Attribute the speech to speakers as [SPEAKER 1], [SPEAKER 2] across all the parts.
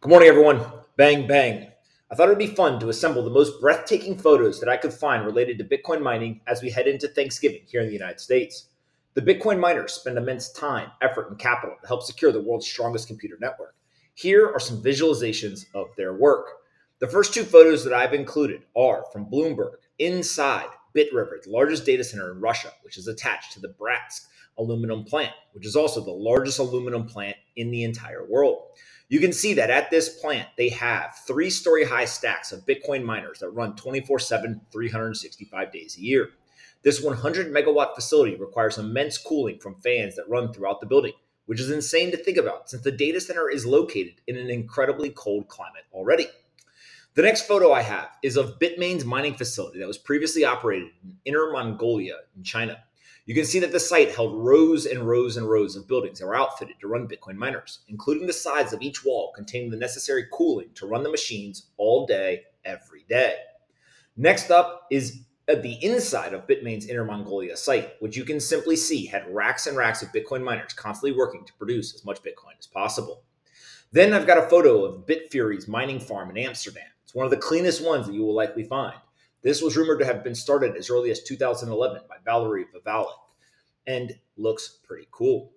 [SPEAKER 1] Good morning, everyone. Bang, bang. I thought it would be fun to assemble the most breathtaking photos that I could find related to Bitcoin mining as we head into Thanksgiving here in the United States. The Bitcoin miners spend immense time, effort, and capital to help secure the world's strongest computer network. Here are some visualizations of their work. The first two photos that I've included are from Bloomberg inside Bitriver, the largest data center in Russia, which is attached to the Bratsk aluminum plant, which is also the largest aluminum plant in the entire world. You can see that at this plant, they have three story high stacks of Bitcoin miners that run 24 7, 365 days a year. This 100 megawatt facility requires immense cooling from fans that run throughout the building, which is insane to think about since the data center is located in an incredibly cold climate already. The next photo I have is of Bitmain's mining facility that was previously operated in Inner Mongolia in China. You can see that the site held rows and rows and rows of buildings that were outfitted to run Bitcoin miners, including the sides of each wall containing the necessary cooling to run the machines all day, every day. Next up is at the inside of Bitmain's Inner Mongolia site, which you can simply see had racks and racks of Bitcoin miners constantly working to produce as much Bitcoin as possible. Then I've got a photo of Bitfury's mining farm in Amsterdam. It's one of the cleanest ones that you will likely find. This was rumored to have been started as early as 2011 by Valery Vavilov and looks pretty cool.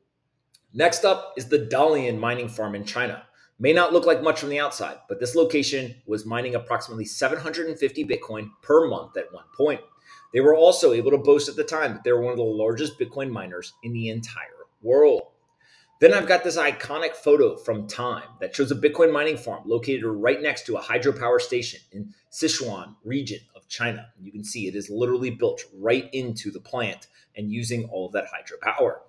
[SPEAKER 1] Next up is the Dalian mining farm in China. May not look like much from the outside, but this location was mining approximately 750 Bitcoin per month at one point. They were also able to boast at the time that they were one of the largest Bitcoin miners in the entire world. Then I've got this iconic photo from Time that shows a Bitcoin mining farm located right next to a hydropower station in Sichuan region of China. You can see it is literally built right into the plant and using all of that hydropower.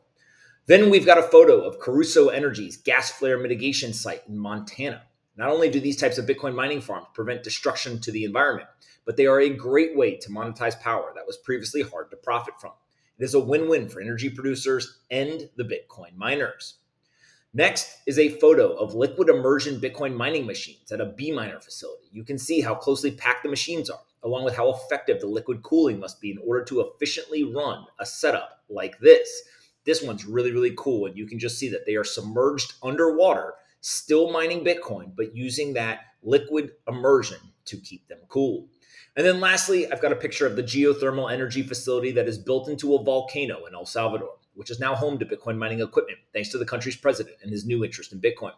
[SPEAKER 1] Then we've got a photo of Crusoe Energy's gas flare mitigation site in Montana. Not only do these types of Bitcoin mining farms prevent destruction to the environment, but they are a great way to monetize power that was previously hard to profit from. It is a win win for energy producers and the Bitcoin miners. Next is a photo of liquid immersion Bitcoin mining machines at a B miner facility. You can see how closely packed the machines are, along with how effective the liquid cooling must be in order to efficiently run a setup like this. This one's really, really cool, and you can just see that they are submerged underwater, still mining Bitcoin, but using that liquid immersion to keep them cool. And then lastly, I've got a picture of the geothermal energy facility that is built into a volcano in El Salvador which is now home to Bitcoin mining equipment, thanks to the country's president and his new interest in Bitcoin.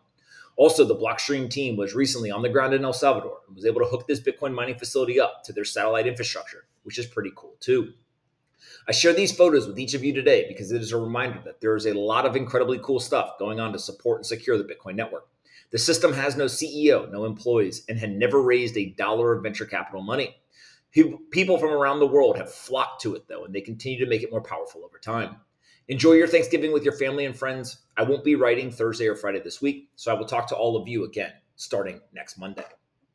[SPEAKER 1] Also, the Blockstream team was recently on the ground in El Salvador and was able to hook this Bitcoin mining facility up to their satellite infrastructure, which is pretty cool too. I share these photos with each of you today because it is a reminder that there is a lot of incredibly cool stuff going on to support and secure the Bitcoin network. The system has no CEO, no employees, and had never raised a dollar of venture capital money. People from around the world have flocked to it, though, and they continue to make it more powerful over time. Enjoy your Thanksgiving with your family and friends. I won't be writing Thursday or Friday this week, so I will talk to all of you again starting next Monday.